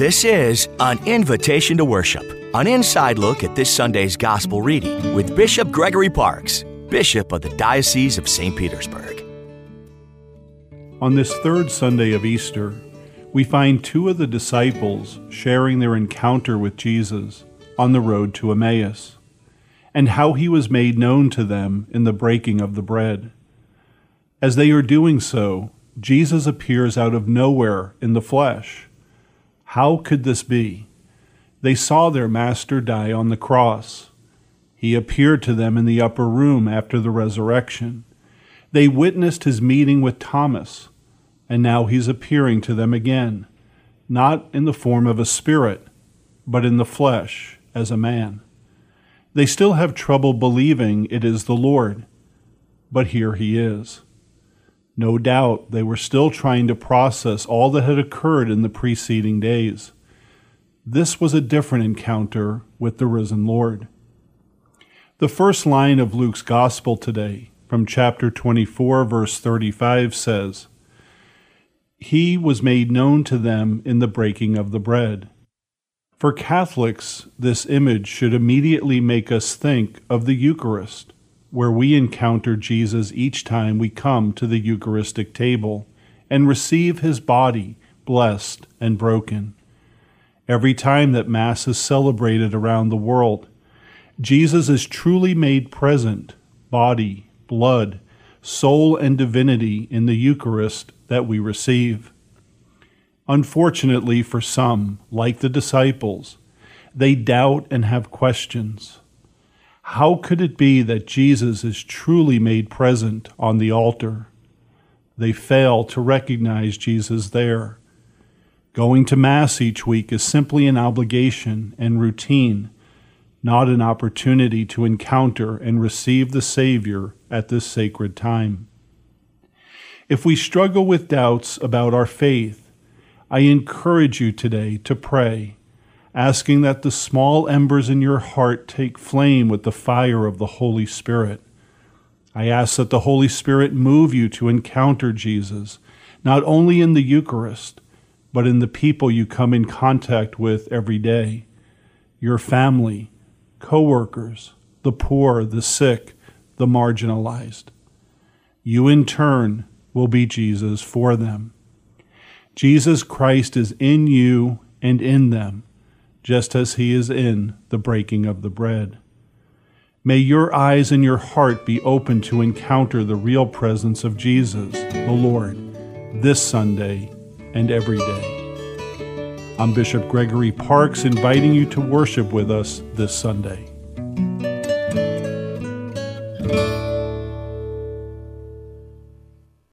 This is an invitation to worship, an inside look at this Sunday's gospel reading with Bishop Gregory Parkes, Bishop of the Diocese of St. Petersburg. On this third Sunday of Easter, we find two of the disciples sharing their encounter with Jesus on the road to Emmaus, and how he was made known to them in the breaking of the bread. As they are doing so, Jesus appears out of nowhere in the flesh. How could this be? They saw their Master die on the cross. He appeared to them in the upper room after the resurrection. They witnessed his meeting with Thomas, and now he's appearing to them again, not in the form of a spirit, but in the flesh as a man. They still have trouble believing it is the Lord, but here he is. No doubt they were still trying to process all that had occurred in the preceding days. This was a different encounter with the risen Lord. The first line of Luke's Gospel today, from chapter 24, verse 35, says, He was made known to them in the breaking of the bread. For Catholics, this image should immediately make us think of the Eucharist where we encounter Jesus each time we come to the Eucharistic table and receive his body blessed and broken. Every time that Mass is celebrated around the world, Jesus is truly made present, body, blood, soul, and divinity in the Eucharist that we receive. Unfortunately for some, like the disciples, they doubt and have questions. How could it be that Jesus is truly made present on the altar? They fail to recognize Jesus there. Going to Mass each week is simply an obligation and routine, not an opportunity to encounter and receive the Savior at this sacred time. If we struggle with doubts about our faith, I encourage you today to pray asking that the small embers in your heart take flame with the fire of the Holy Spirit. I ask that the Holy Spirit move you to encounter Jesus, not only in the Eucharist, but in the people you come in contact with every day your family, co workers, the poor, the sick, the marginalized. You, in turn, will be Jesus for them. Jesus Christ is in you and in them just as he is in the breaking of the bread. May your eyes and your heart be open to encounter the real presence of Jesus, the Lord, this Sunday and every day. I'm Bishop Gregory Parkes inviting you to worship with us this Sunday.